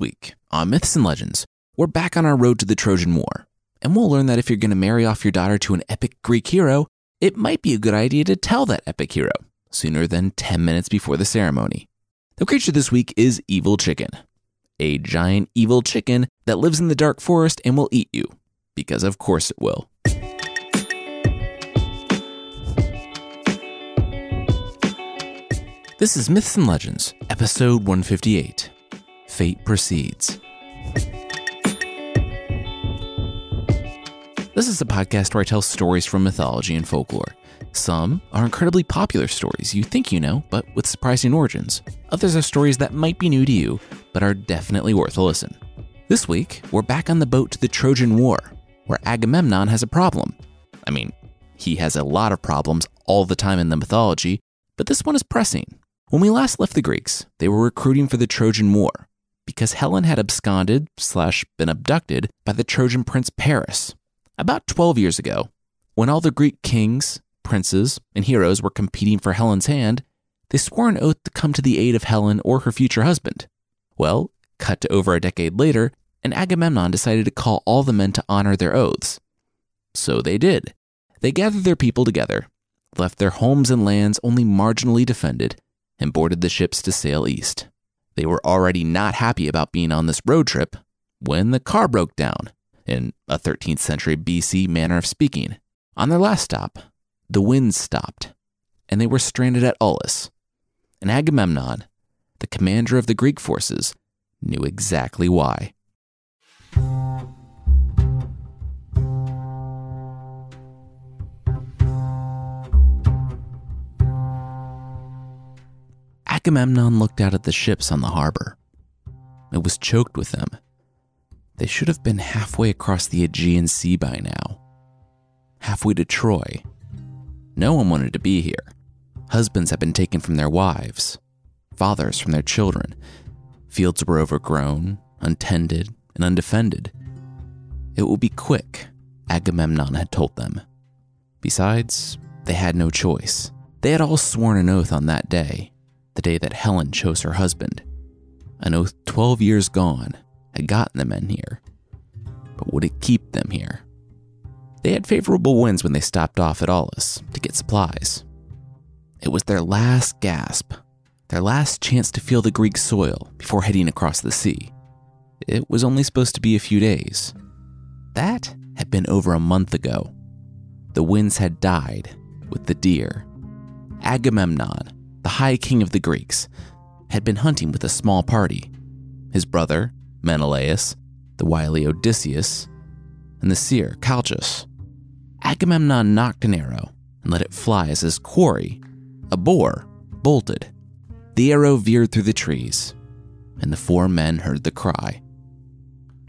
Week on Myths and Legends, we're back on our road to the Trojan War, and we'll learn that if you're going to marry off your daughter to an epic Greek hero, it might be a good idea to tell that epic hero sooner than 10 minutes before the ceremony. The creature this week is Evil Chicken, a giant evil chicken that lives in the dark forest and will eat you, because of course it will. This is Myths and Legends, episode 158 Fate Proceeds. This is a podcast where I tell stories from mythology and folklore. Some are incredibly popular stories you think you know, but with surprising origins. Others are stories that might be new to you, but are definitely worth a listen. This week, we're back on the boat to the Trojan War, where Agamemnon has a problem. I mean, he has a lot of problems all the time in the mythology, but this one is pressing. When we last left the Greeks, they were recruiting for the Trojan War because Helen had absconded slash been abducted by the Trojan prince Paris. About 12 years ago, when all the Greek kings, princes, and heroes were competing for Helen's hand, they swore an oath to come to the aid of Helen or her future husband. Well, cut to over a decade later, and Agamemnon decided to call all the men to honor their oaths. So they did. They gathered their people together, left their homes and lands only marginally defended, and boarded the ships to sail east. They were already not happy about being on this road trip when the car broke down, in a 13th century BC manner of speaking. On their last stop, the winds stopped, and they were stranded at Aulis. And Agamemnon, the commander of the Greek forces, knew exactly why. Agamemnon looked out at the ships on the harbor. It was choked with them. They should have been halfway across the Aegean Sea by now. Halfway to Troy. No one wanted to be here. Husbands had been taken from their wives, fathers from their children. Fields were overgrown, untended, and undefended. It will be quick, Agamemnon had told them. Besides, they had no choice. They had all sworn an oath on that day the day that Helen chose her husband. An oath 12 years gone had gotten the men here. But would it keep them here? They had favorable winds when they stopped off at Aulis to get supplies. It was their last gasp, their last chance to feel the Greek soil before heading across the sea. It was only supposed to be a few days. That had been over a month ago. The winds had died with the deer. Agamemnon, the high king of the Greeks, had been hunting with a small party. His brother, Menelaus, the wily Odysseus, and the seer, Calchas. Agamemnon nocked an arrow and let it fly as his quarry, a boar, bolted. The arrow veered through the trees, and the four men heard the cry.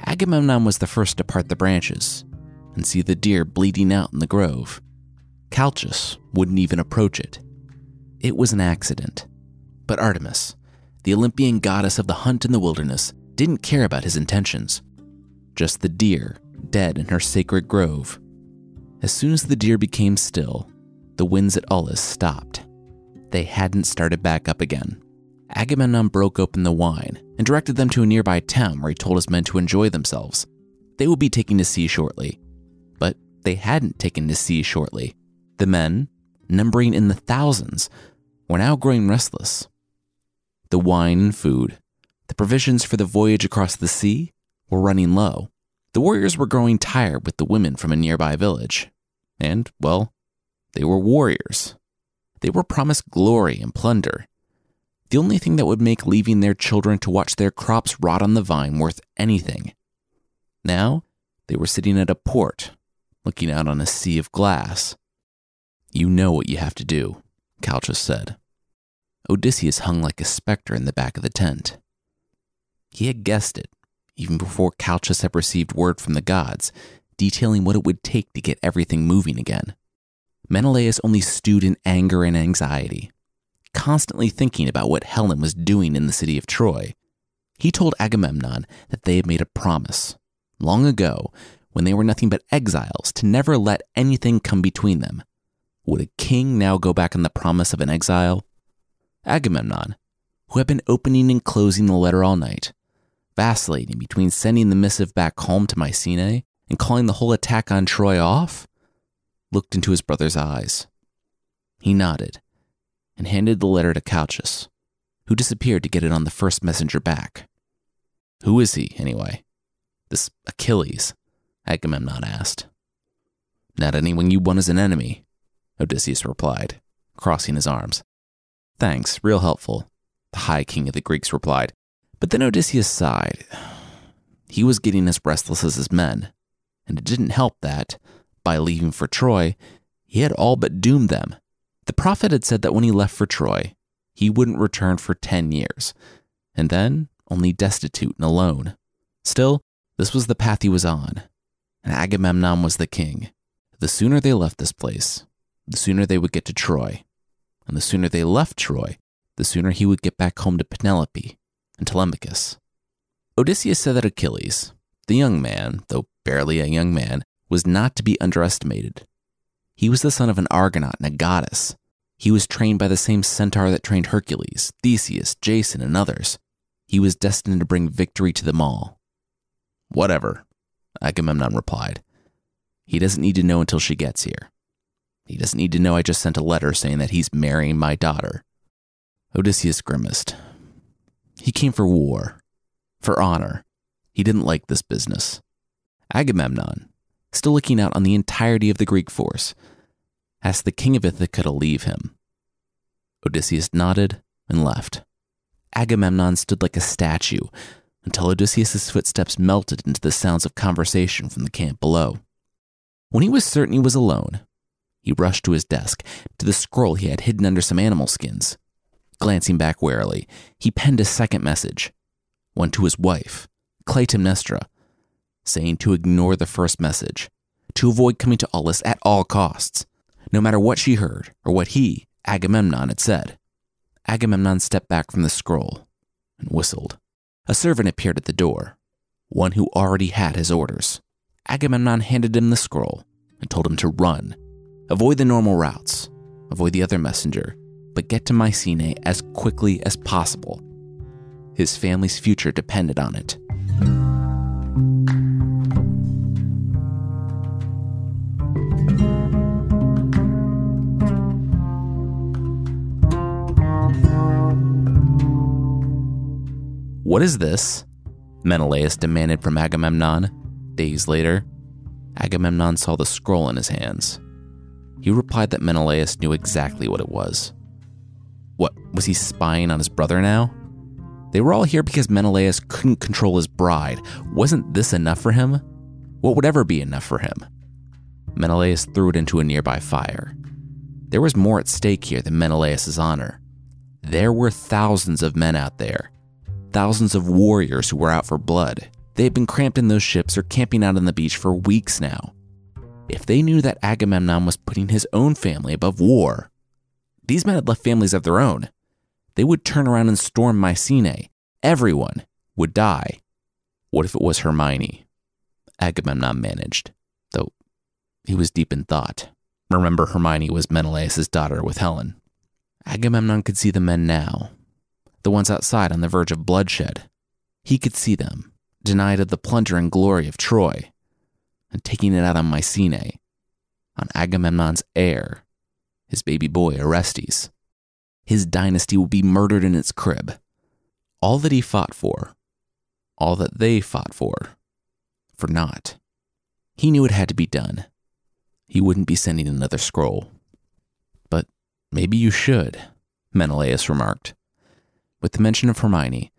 Agamemnon was the first to part the branches and see the deer bleeding out in the grove. Calchas wouldn't even approach it. It was an accident. But Artemis, the Olympian goddess of the hunt in the wilderness, didn't care about his intentions. Just the deer, dead in her sacred grove. As soon as the deer became still, the winds at Aulis stopped. They hadn't started back up again. Agamemnon broke open the wine and directed them to a nearby town where he told his men to enjoy themselves. They would be taking to sea shortly. But they hadn't taken to sea shortly. The men, numbering in the thousands, were now growing restless. The wine and food, the provisions for the voyage across the sea, were running low. The warriors were growing tired with the women from a nearby village. And, well, they were warriors. They were promised glory and plunder. The only thing that would make leaving their children to watch their crops rot on the vine worth anything. Now, they were sitting at a port, looking out on a sea of glass. You know what you have to do. Calchas said. Odysseus hung like a specter in the back of the tent. He had guessed it, even before Calchas had received word from the gods, detailing what it would take to get everything moving again. Menelaus only stewed in anger and anxiety, constantly thinking about what Helen was doing in the city of Troy. He told Agamemnon that they had made a promise, long ago, when they were nothing but exiles, to never let anything come between them. Would a king now go back on the promise of an exile? Agamemnon, who had been opening and closing the letter all night, vacillating between sending the missive back home to Mycenae and calling the whole attack on Troy off, looked into his brother's eyes. He nodded and handed the letter to Calchas, who disappeared to get it on the first messenger back. Who is he, anyway? This Achilles? Agamemnon asked. Not anyone you want as an enemy, Odysseus replied, crossing his arms. Thanks, real helpful, the High King of the Greeks replied. But then Odysseus sighed. He was getting as restless as his men, and it didn't help that, by leaving for Troy, he had all but doomed them. The prophet had said that when he left for Troy, he wouldn't return for 10 years, and then only destitute and alone. Still, this was the path he was on, and Agamemnon was the king. The sooner they left this place, the sooner they would get to Troy. And the sooner they left Troy, the sooner he would get back home to Penelope and Telemachus. Odysseus said that Achilles, the young man, though barely a young man, was not to be underestimated. He was the son of an Argonaut and a goddess. He was trained by the same centaur that trained Hercules, Theseus, Jason, and others. He was destined to bring victory to them all. Whatever, Agamemnon replied. He doesn't need to know until she gets here. He doesn't need to know I just sent a letter saying that he's marrying my daughter. Odysseus grimaced. He came for war, for honor. He didn't like this business. Agamemnon, still looking out on the entirety of the Greek force, asked the king of Ithaca to leave him. Odysseus nodded and left. Agamemnon stood like a statue until Odysseus's footsteps melted into the sounds of conversation from the camp below. When he was certain he was alone, he rushed to his desk, to the scroll he had hidden under some animal skins. Glancing back warily, he penned a second message, one to his wife, Clytemnestra, saying to ignore the first message, to avoid coming to Aulis at all costs, no matter what she heard or what he, Agamemnon, had said. Agamemnon stepped back from the scroll and whistled. A servant appeared at the door, one who already had his orders. Agamemnon handed him the scroll and told him to run Avoid the normal routes, avoid the other messenger, but get to Mycenae as quickly as possible. His family's future depended on it. What is this? Menelaus demanded from Agamemnon. Days later, Agamemnon saw the scroll in his hands. He replied that Menelaus knew exactly what it was. What, was he spying on his brother now? They were all here because Menelaus couldn't control his bride. Wasn't this enough for him? What would ever be enough for him? Menelaus threw it into a nearby fire. There was more at stake here than Menelaus's honor. There were thousands of men out there, thousands of warriors who were out for blood. They had been cramped in those ships or camping out on the beach for weeks now. If they knew that Agamemnon was putting his own family above war, these men had left families of their own. They would turn around and storm Mycenae. Everyone would die. What if it was Hermione? Agamemnon managed, though he was deep in thought. Remember, Hermione was Menelaus' daughter with Helen. Agamemnon could see the men now, the ones outside on the verge of bloodshed. He could see them, denied of the plunder and glory of Troy and taking it out on Mycenae, on Agamemnon's heir, his baby boy Orestes. His dynasty will be murdered in its crib. All that he fought for, all that they fought for, for naught. He knew it had to be done. He wouldn't be sending another scroll. But maybe you should, Menelaus remarked. With the mention of Hermione,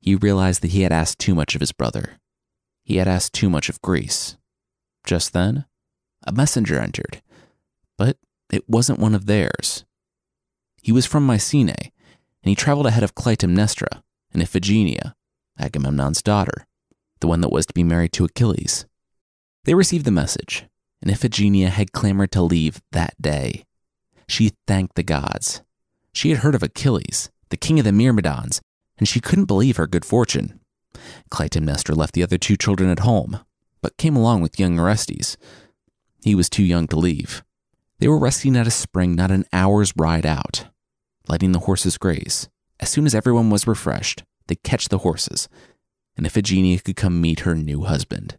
he realized that he had asked too much of his brother. He had asked too much of Greece. Just then, a messenger entered, but it wasn't one of theirs. He was from Mycenae, and he traveled ahead of Clytemnestra and Iphigenia, Agamemnon's daughter, the one that was to be married to Achilles. They received the message, and Iphigenia had clamored to leave that day. She thanked the gods. She had heard of Achilles, the king of the Myrmidons, and she couldn't believe her good fortune. Clytemnestra left the other two children at home, but came along with young Orestes. He was too young to leave. They were resting at a spring not an hour's ride out, letting the horses graze. As soon as everyone was refreshed, they'd catch the horses and Iphigenia could come meet her new husband.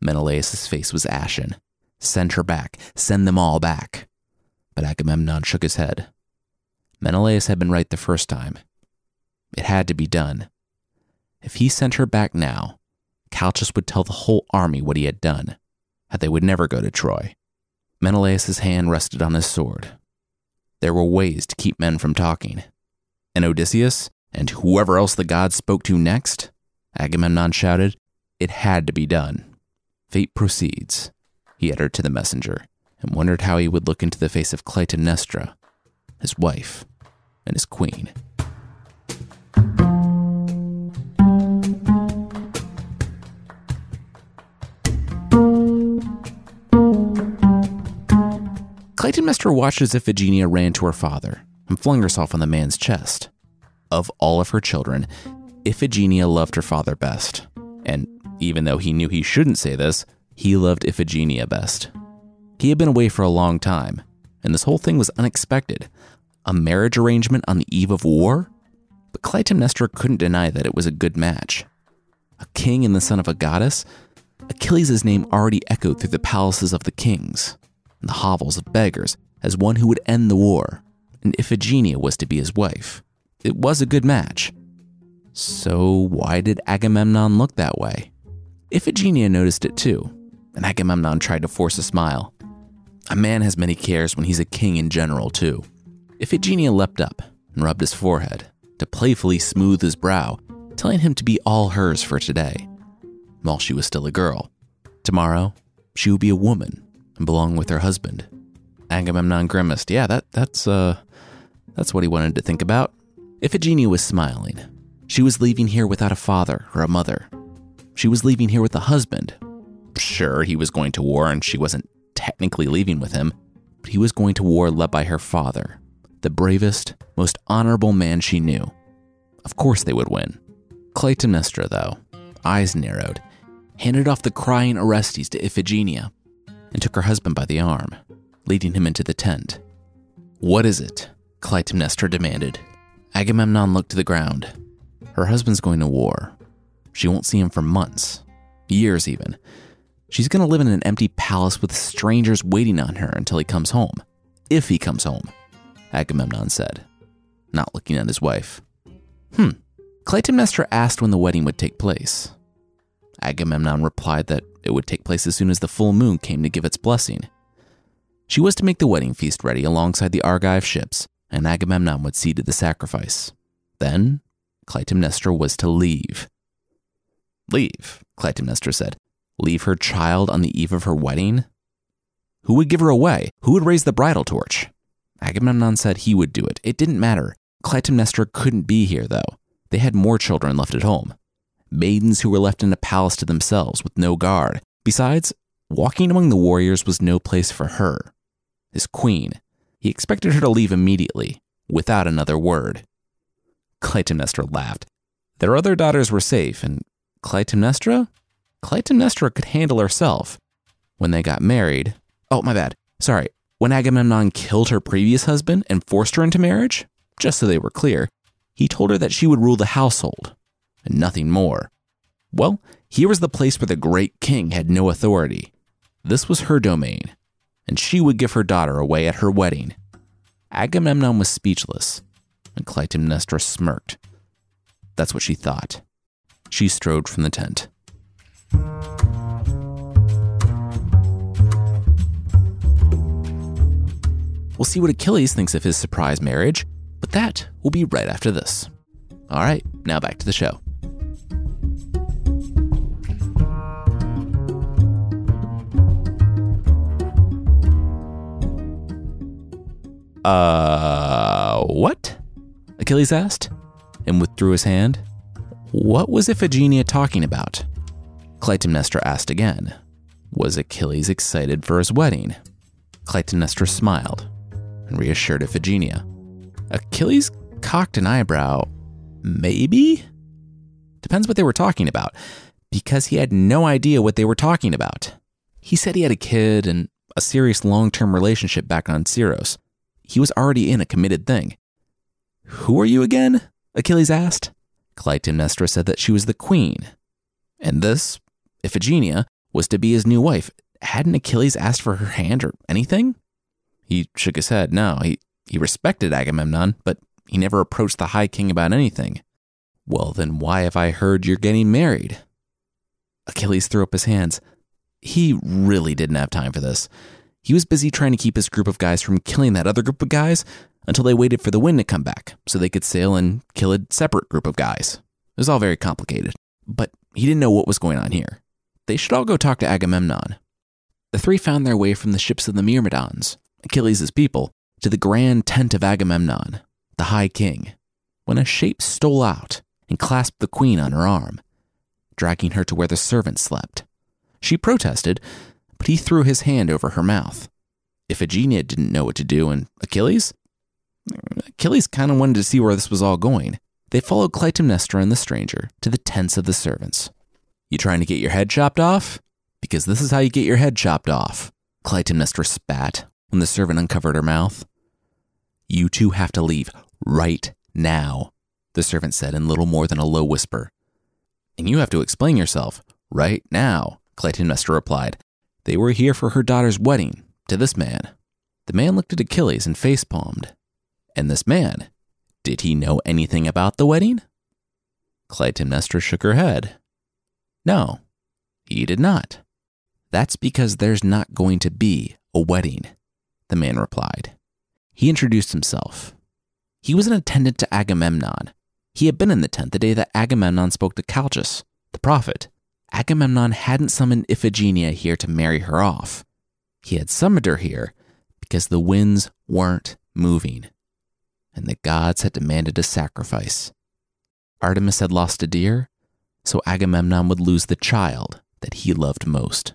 Menelaus' face was ashen. Send her back. Send them all back. But Agamemnon shook his head. Menelaus had been right the first time. It had to be done. If he sent her back now, Calchas would tell the whole army what he had done, that they would never go to Troy. Menelaus' hand rested on his sword. There were ways to keep men from talking. And Odysseus, and whoever else the gods spoke to next, Agamemnon shouted, it had to be done. Fate proceeds, he uttered to the messenger, and wondered how he would look into the face of Clytemnestra, his wife, and his queen. Clytemnestra watched as Iphigenia ran to her father and flung herself on the man's chest. Of all of her children, Iphigenia loved her father best. And even though he knew he shouldn't say this, he loved Iphigenia best. He had been away for a long time, and this whole thing was unexpected. A marriage arrangement on the eve of war? But Clytemnestra couldn't deny that it was a good match. A king and the son of a goddess? Achilles' name already echoed through the palaces of the kings and the hovels of beggars as one who would end the war, and Iphigenia was to be his wife. It was a good match. So, why did Agamemnon look that way? Iphigenia noticed it too, and Agamemnon tried to force a smile. A man has many cares when he's a king in general, too. Iphigenia leapt up and rubbed his forehead to playfully smooth his brow, telling him to be all hers for today, while she was still a girl. Tomorrow, she would be a woman belong with her husband. Agamemnon grimaced. Yeah, that that's uh that's what he wanted to think about. Iphigenia was smiling. She was leaving here without a father or a mother. She was leaving here with a husband. Sure, he was going to war and she wasn't technically leaving with him, but he was going to war led by her father, the bravest, most honorable man she knew. Of course they would win. Clytemnestra, though, eyes narrowed, handed off the crying Orestes to Iphigenia and took her husband by the arm, leading him into the tent. What is it? Clytemnestra demanded. Agamemnon looked to the ground. Her husband's going to war. She won't see him for months, years even. She's going to live in an empty palace with strangers waiting on her until he comes home. If he comes home, Agamemnon said, not looking at his wife. Hmm. Clytemnestra asked when the wedding would take place. Agamemnon replied that it would take place as soon as the full moon came to give its blessing. She was to make the wedding feast ready alongside the Argive ships, and Agamemnon would see to the sacrifice. Then, Clytemnestra was to leave. Leave, Clytemnestra said. Leave her child on the eve of her wedding? Who would give her away? Who would raise the bridal torch? Agamemnon said he would do it. It didn't matter. Clytemnestra couldn't be here, though. They had more children left at home maidens who were left in a palace to themselves with no guard. Besides, walking among the warriors was no place for her. His queen, he expected her to leave immediately, without another word. Clytemnestra laughed. Their other daughters were safe, and Clytemnestra? Clytemnestra could handle herself. When they got married, oh, my bad, sorry, when Agamemnon killed her previous husband and forced her into marriage, just so they were clear, he told her that she would rule the household, and nothing more. Well, here was the place where the great king had no authority. This was her domain, and she would give her daughter away at her wedding. Agamemnon was speechless, and Clytemnestra smirked. That's what she thought. She strode from the tent. We'll see what Achilles thinks of his surprise marriage, but that will be right after this. All right, now back to the show. Uh, what? Achilles asked, and withdrew his hand. What was Iphigenia talking about? Clytemnestra asked again. Was Achilles excited for his wedding? Clytemnestra smiled and reassured Iphigenia. Achilles cocked an eyebrow. Maybe? Depends what they were talking about, because he had no idea what they were talking about. He said he had a kid and a serious long term relationship back on Scyros, he was already in a committed thing. Who are you again? Achilles asked. Clytemnestra said that she was the queen. And this, Iphigenia, was to be his new wife. Hadn't Achilles asked for her hand or anything? He shook his head. No, he, he respected Agamemnon, but he never approached the High King about anything. Well, then why have I heard you're getting married? Achilles threw up his hands. He really didn't have time for this. He was busy trying to keep his group of guys from killing that other group of guys until they waited for the wind to come back so they could sail and kill a separate group of guys. It was all very complicated, but he didn't know what was going on here. They should all go talk to Agamemnon. The three found their way from the ships of the Myrmidons, Achilles' people, to the grand tent of Agamemnon, the High King, when a shape stole out and clasped the queen on her arm, dragging her to where the servants slept. She protested, but he threw his hand over her mouth. Iphigenia didn't know what to do, and Achilles? Achilles kind of wanted to see where this was all going. They followed Clytemnestra and the stranger to the tents of the servants. You trying to get your head chopped off? Because this is how you get your head chopped off. Clytemnestra spat when the servant uncovered her mouth. You two have to leave right now, the servant said in little more than a low whisper. And you have to explain yourself right now, Clytemnestra replied. They were here for her daughter's wedding to this man. The man looked at Achilles and face palmed. And this man, did he know anything about the wedding? Clytemnestra shook her head. No, he did not. That's because there's not going to be a wedding, the man replied. He introduced himself. He was an attendant to Agamemnon. He had been in the tent the day that Agamemnon spoke to Calchas, the prophet. Agamemnon hadn't summoned Iphigenia here to marry her off. He had summoned her here because the winds weren't moving and the gods had demanded a sacrifice. Artemis had lost a deer, so Agamemnon would lose the child that he loved most.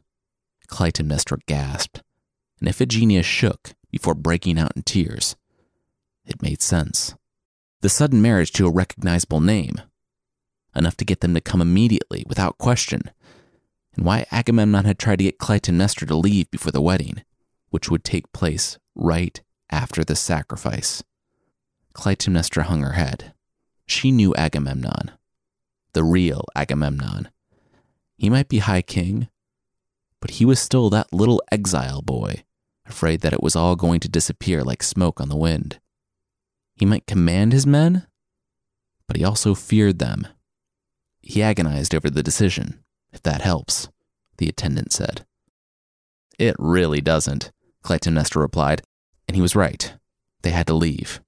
Clytemnestra gasped, and Iphigenia shook before breaking out in tears. It made sense. The sudden marriage to a recognizable name, enough to get them to come immediately without question, and why Agamemnon had tried to get Clytemnestra to leave before the wedding, which would take place right after the sacrifice. Clytemnestra hung her head. She knew Agamemnon, the real Agamemnon. He might be High King, but he was still that little exile boy, afraid that it was all going to disappear like smoke on the wind. He might command his men, but he also feared them. He agonized over the decision, if that helps, the attendant said. It really doesn't, Clytemnestra replied, and he was right. They had to leave.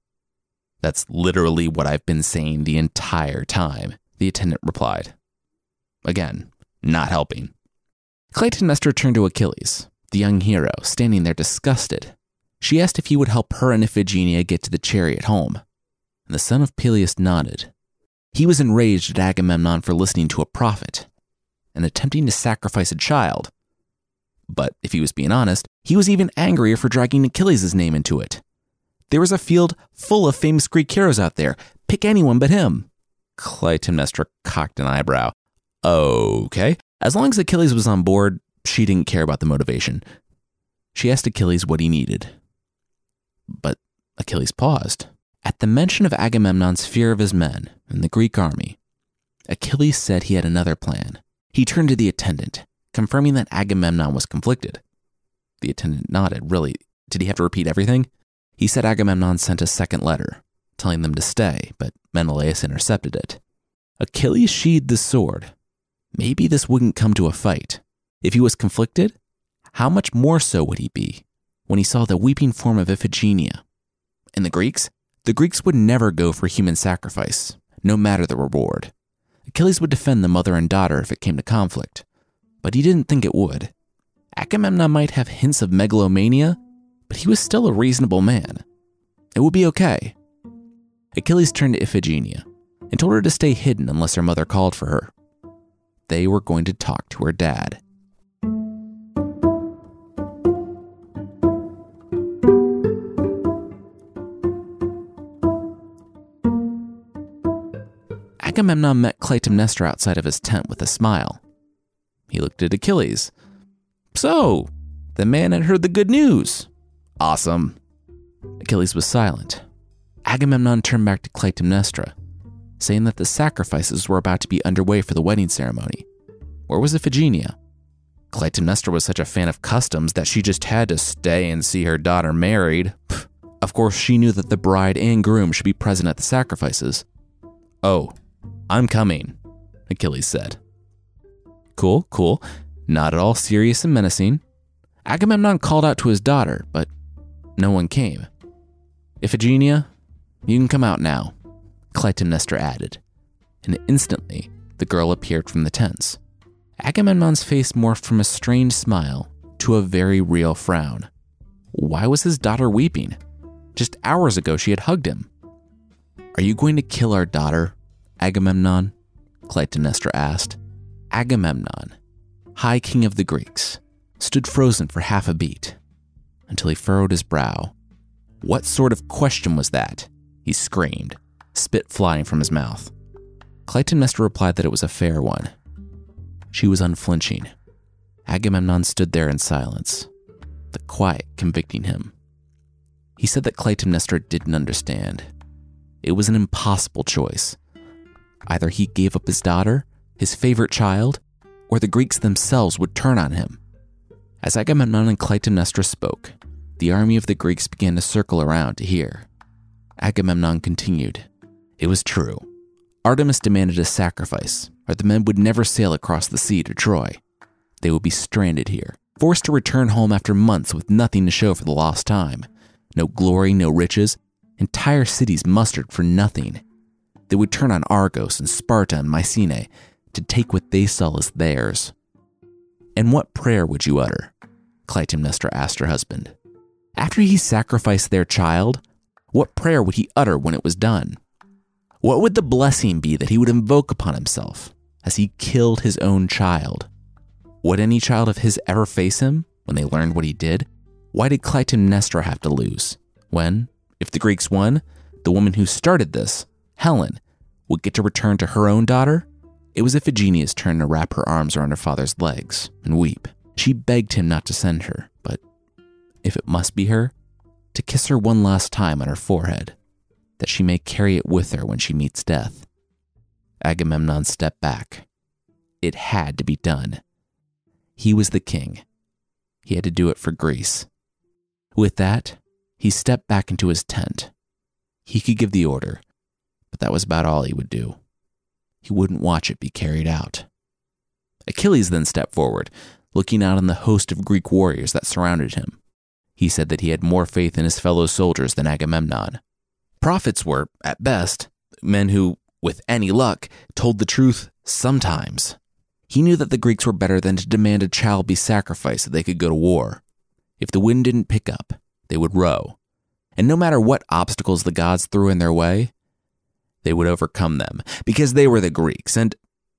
That's literally what I've been saying the entire time, the attendant replied. Again, not helping. Clytemnestra turned to Achilles, the young hero, standing there disgusted. She asked if he would help her and Iphigenia get to the chariot home, and the son of Peleus nodded. He was enraged at Agamemnon for listening to a prophet and attempting to sacrifice a child. But if he was being honest, he was even angrier for dragging Achilles' name into it. There was a field full of famous Greek heroes out there. Pick anyone but him. Clytemnestra cocked an eyebrow. Okay. As long as Achilles was on board, she didn't care about the motivation. She asked Achilles what he needed. But Achilles paused. At the mention of Agamemnon's fear of his men in the Greek army, Achilles said he had another plan. He turned to the attendant, confirming that Agamemnon was conflicted. The attendant nodded. Really? Did he have to repeat everything? He said Agamemnon sent a second letter, telling them to stay, but Menelaus intercepted it. Achilles sheathed the sword. Maybe this wouldn't come to a fight. If he was conflicted, how much more so would he be when he saw the weeping form of Iphigenia? And the Greeks? The Greeks would never go for human sacrifice, no matter the reward. Achilles would defend the mother and daughter if it came to conflict, but he didn't think it would. Agamemnon might have hints of megalomania, but he was still a reasonable man. It would be okay. Achilles turned to Iphigenia and told her to stay hidden unless her mother called for her. They were going to talk to her dad. Agamemnon met Clytemnestra outside of his tent with a smile. He looked at Achilles. So, the man had heard the good news. Awesome. Achilles was silent. Agamemnon turned back to Clytemnestra. saying that the sacrifices were about to be underway for the wedding ceremony. Where was Iphigenia? Clytemnestra was such a fan of customs that she just had to stay and see her daughter married. Of course, she knew that the bride and groom should be present at the sacrifices. Oh, I'm coming, Achilles said. Cool, cool. Not at all serious and menacing. Agamemnon called out to his daughter, but no one came. Iphigenia, you can come out now, Clytemnestra added, and instantly the girl appeared from the tents. Agamemnon's face morphed from a strange smile to a very real frown. Why was his daughter weeping? Just hours ago, she had hugged him. Are you going to kill our daughter, Agamemnon? Clytemnestra asked. Agamemnon, High King of the Greeks, stood frozen for half a beat until he furrowed his brow. What sort of question was that? He screamed, spit flying from his mouth. Clytemnestra replied that it was a fair one. She was unflinching. Agamemnon stood there in silence, the quiet convicting him. He said that Clytemnestra didn't understand. It was an impossible choice. Either he gave up his daughter, his favorite child, or the Greeks themselves would turn on him. As Agamemnon and Clytemnestra spoke, the army of the Greeks began to circle around to hear. Agamemnon continued. It was true. Artemis demanded a sacrifice, or the men would never sail across the sea to Troy. They would be stranded here, forced to return home after months with nothing to show for the lost time. No glory, no riches, entire cities mustered for nothing. They would turn on Argos and Sparta and Mycenae to take what they saw as theirs. And what prayer would you utter? Clytemnestra asked her husband. After he sacrificed their child, what prayer would he utter when it was done? What would the blessing be that he would invoke upon himself as he killed his own child? Would any child of his ever face him when they learned what he did? Why did Clytemnestra have to lose? When, if the Greeks won, the woman who started this, Helen, would get to return to her own daughter? It was Iphigenia's turn to wrap her arms around her father's legs and weep. She begged him not to send her, but if it must be her, to kiss her one last time on her forehead, that she may carry it with her when she meets death. Agamemnon stepped back. It had to be done. He was the king. He had to do it for Greece. With that, he stepped back into his tent. He could give the order, but that was about all he would do he wouldn't watch it be carried out. Achilles then stepped forward, looking out on the host of Greek warriors that surrounded him. He said that he had more faith in his fellow soldiers than Agamemnon. Prophets were, at best, men who, with any luck, told the truth sometimes. He knew that the Greeks were better than to demand a child be sacrificed so they could go to war. If the wind didn't pick up, they would row. And no matter what obstacles the gods threw in their way, they would overcome them because they were the Greeks. And,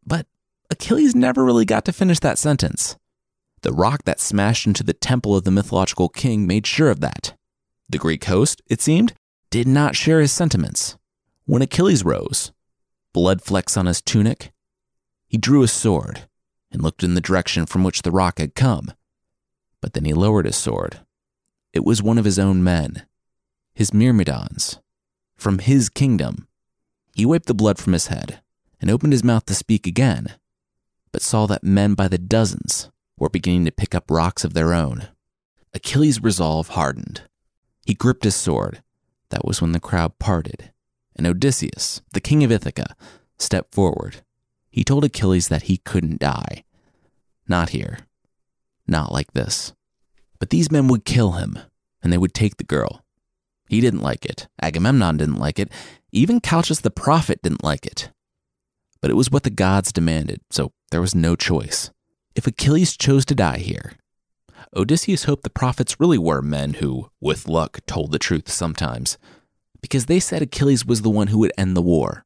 but Achilles never really got to finish that sentence. The rock that smashed into the temple of the mythological king made sure of that. The Greek host, it seemed, did not share his sentiments. When Achilles rose, blood flecks on his tunic, he drew his sword and looked in the direction from which the rock had come. But then he lowered his sword. It was one of his own men, his Myrmidons, from his kingdom. He wiped the blood from his head and opened his mouth to speak again, but saw that men by the dozens were beginning to pick up rocks of their own. Achilles' resolve hardened. He gripped his sword. That was when the crowd parted, and Odysseus, the king of Ithaca, stepped forward. He told Achilles that he couldn't die. Not here. Not like this. But these men would kill him, and they would take the girl. He didn't like it. Agamemnon didn't like it. Even Calchas the prophet didn't like it. But it was what the gods demanded, so there was no choice. If Achilles chose to die here, Odysseus hoped the prophets really were men who, with luck, told the truth sometimes, because they said Achilles was the one who would end the war.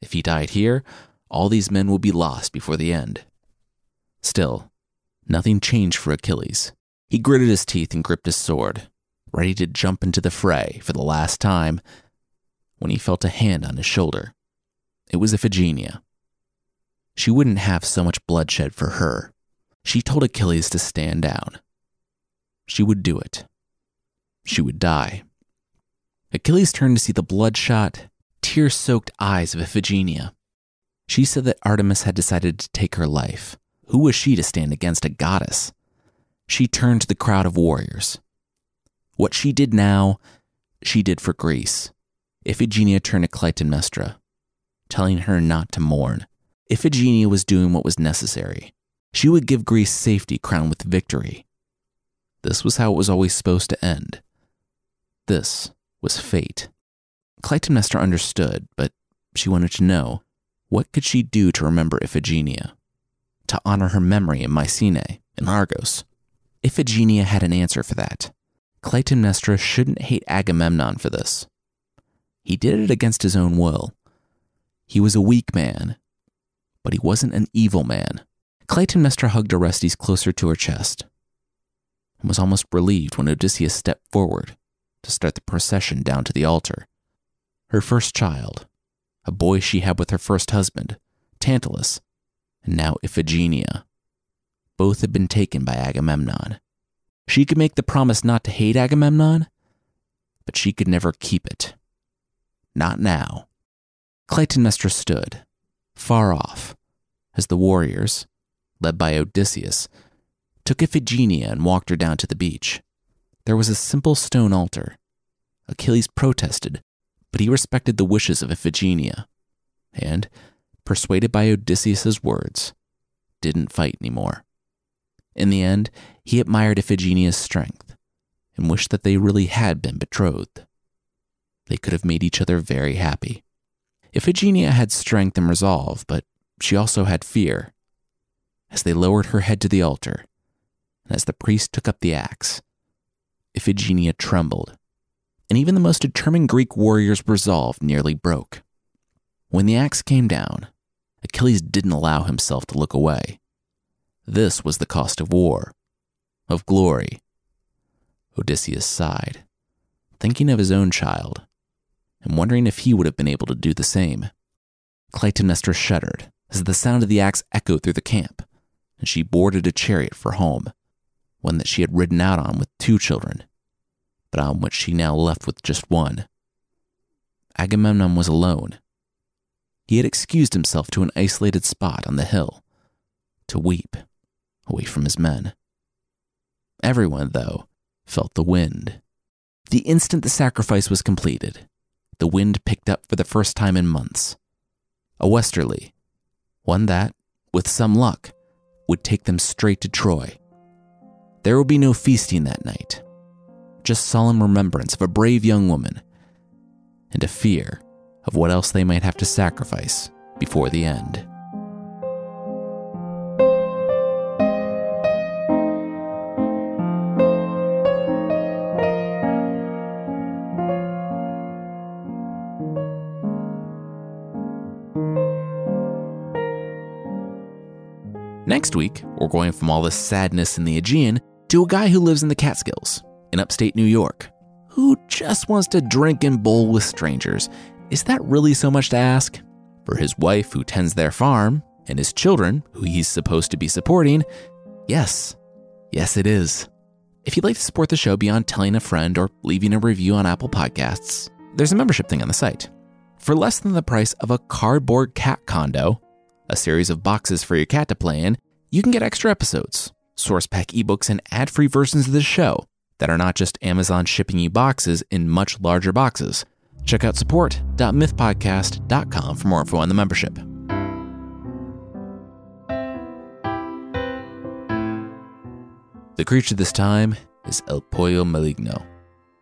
If he died here, all these men would be lost before the end. Still, nothing changed for Achilles. He gritted his teeth and gripped his sword, ready to jump into the fray for the last time when he felt a hand on his shoulder. It was Iphigenia. She wouldn't have so much bloodshed for her. She told Achilles to stand down. She would do it. She would die. Achilles turned to see the bloodshot, tear soaked eyes of Iphigenia. She said that Artemis had decided to take her life. Who was she to stand against a goddess? She turned to the crowd of warriors. What she did now, she did for Greece. Iphigenia turned to Clytemnestra, telling her not to mourn. Iphigenia was doing what was necessary. She would give Greece safety crowned with victory. This was how it was always supposed to end. This was fate. Clytemnestra understood, but she wanted to know what could she do to remember Iphigenia, to honor her memory in Mycenae and Argos. Iphigenia had an answer for that. Clytemnestra shouldn't hate Agamemnon for this. He did it against his own will. He was a weak man, but he wasn't an evil man. Clytemnestra hugged Orestes closer to her chest and was almost relieved when Odysseus stepped forward to start the procession down to the altar. Her first child, a boy she had with her first husband, Tantalus, and now Iphigenia. Both had been taken by Agamemnon. She could make the promise not to hate Agamemnon, but she could never keep it. Not now. Clytemnestra stood, far off, as the warriors, led by Odysseus, took Iphigenia and walked her down to the beach. There was a simple stone altar. Achilles protested, but he respected the wishes of Iphigenia, and, persuaded by Odysseus's words, didn't fight anymore. In the end, he admired Iphigenia's strength and wished that they really had been betrothed. They could have made each other very happy. Iphigenia had strength and resolve, but she also had fear. As they lowered her head to the altar, and as the priest took up the axe, Iphigenia trembled, and even the most determined Greek warrior's resolve nearly broke. When the axe came down, Achilles didn't allow himself to look away. This was the cost of war, of glory. Odysseus sighed, thinking of his own child, and wondering if he would have been able to do the same. Clytemnestra shuddered as the sound of the axe echoed through the camp, and she boarded a chariot for home, one that she had ridden out on with two children, but on which she now left with just one. Agamemnon was alone. He had excused himself to an isolated spot on the hill to weep away from his men. Everyone, though, felt the wind. The instant the sacrifice was completed, the wind picked up for the first time in months. A westerly, one that, with some luck, would take them straight to Troy. There would be no feasting that night, just solemn remembrance of a brave young woman and a fear of what else they might have to sacrifice before the end. Next week, we're going from all the sadness in the Aegean to a guy who lives in the Catskills in upstate New York who just wants to drink and bowl with strangers. Is that really so much to ask? For his wife, who tends their farm, and his children, who he's supposed to be supporting, yes, yes, it is. If you'd like to support the show beyond telling a friend or leaving a review on Apple Podcasts, there's a membership thing on the site. For less than the price of a cardboard cat condo, a series of boxes for your cat to play in, you can get extra episodes, source pack ebooks, and ad free versions of the show that are not just Amazon shipping you boxes in much larger boxes. Check out support.mythpodcast.com for more info on the membership. The creature this time is El Pollo Maligno,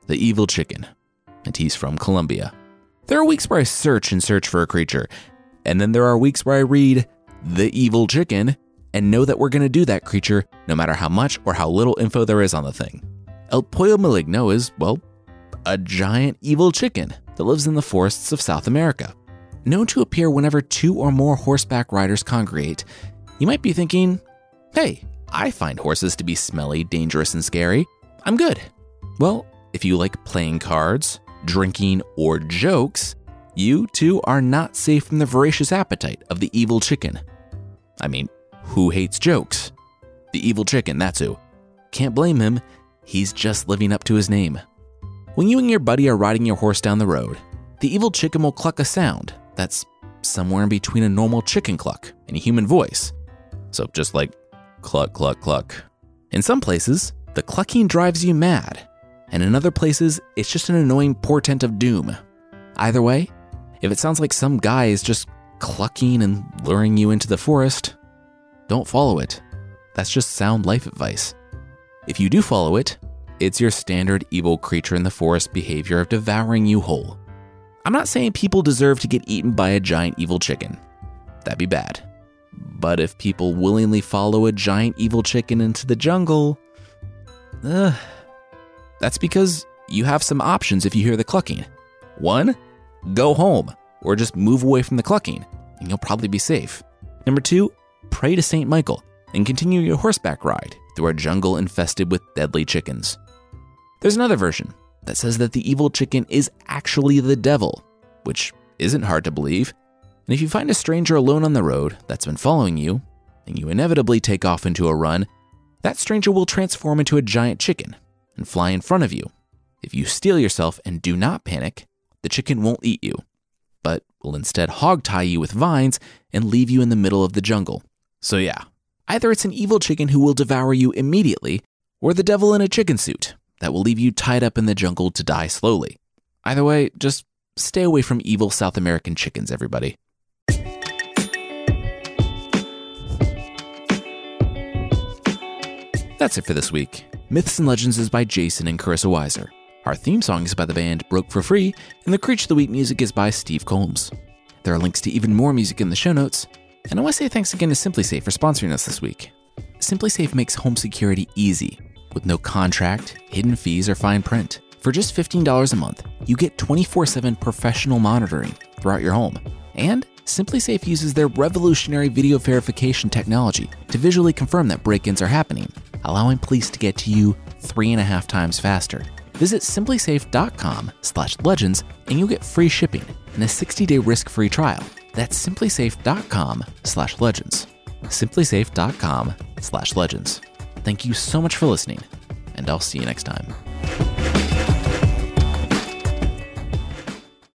the evil chicken, and he's from Colombia. There are weeks where I search and search for a creature, and then there are weeks where I read The Evil Chicken and know that we're going to do that creature no matter how much or how little info there is on the thing. El Pollo Maligno is, well, a giant evil chicken that lives in the forests of South America. Known to appear whenever two or more horseback riders congregate, you might be thinking, hey, I find horses to be smelly, dangerous, and scary. I'm good. Well, if you like playing cards, drinking, or jokes, you too are not safe from the voracious appetite of the evil chicken. I mean, who hates jokes? The evil chicken, that's who. Can't blame him, he's just living up to his name. When you and your buddy are riding your horse down the road, the evil chicken will cluck a sound that's somewhere in between a normal chicken cluck and a human voice. So just like cluck, cluck, cluck. In some places, the clucking drives you mad, and in other places, it's just an annoying portent of doom. Either way, if it sounds like some guy is just clucking and luring you into the forest, don't follow it. That's just sound life advice. If you do follow it, it's your standard evil creature in the forest behavior of devouring you whole. I'm not saying people deserve to get eaten by a giant evil chicken. That'd be bad. But if people willingly follow a giant evil chicken into the jungle, uh, that's because you have some options if you hear the clucking. One, go home or just move away from the clucking, and you'll probably be safe. Number two, pray to St. Michael and continue your horseback ride through a jungle infested with deadly chickens. There's another version that says that the evil chicken is actually the devil, which isn't hard to believe. And if you find a stranger alone on the road that's been following you, and you inevitably take off into a run, that stranger will transform into a giant chicken and fly in front of you. If you steel yourself and do not panic, the chicken won't eat you, but will instead hog tie you with vines and leave you in the middle of the jungle. So, yeah, either it's an evil chicken who will devour you immediately, or the devil in a chicken suit that will leave you tied up in the jungle to die slowly. Either way, just stay away from evil South American chickens, everybody. That's it for this week. Myths and Legends is by Jason and Carissa Weiser. Our theme song is by the band Broke for Free, and the Creature of the Week music is by Steve Combs. There are links to even more music in the show notes, and I want to say thanks again to SimpliSafe for sponsoring us this week. SimpliSafe makes home security easy with no contract, hidden fees, or fine print. For just $15 a month, you get 24 7 professional monitoring throughout your home. And SimpliSafe uses their revolutionary video verification technology to visually confirm that break ins are happening, allowing police to get to you three and a half times faster. Visit simplisafe.com slash legends and you'll get free shipping and a 60-day risk-free trial. That's simplisafe.com slash legends. simplisafe.com slash legends. Thank you so much for listening, and I'll see you next time.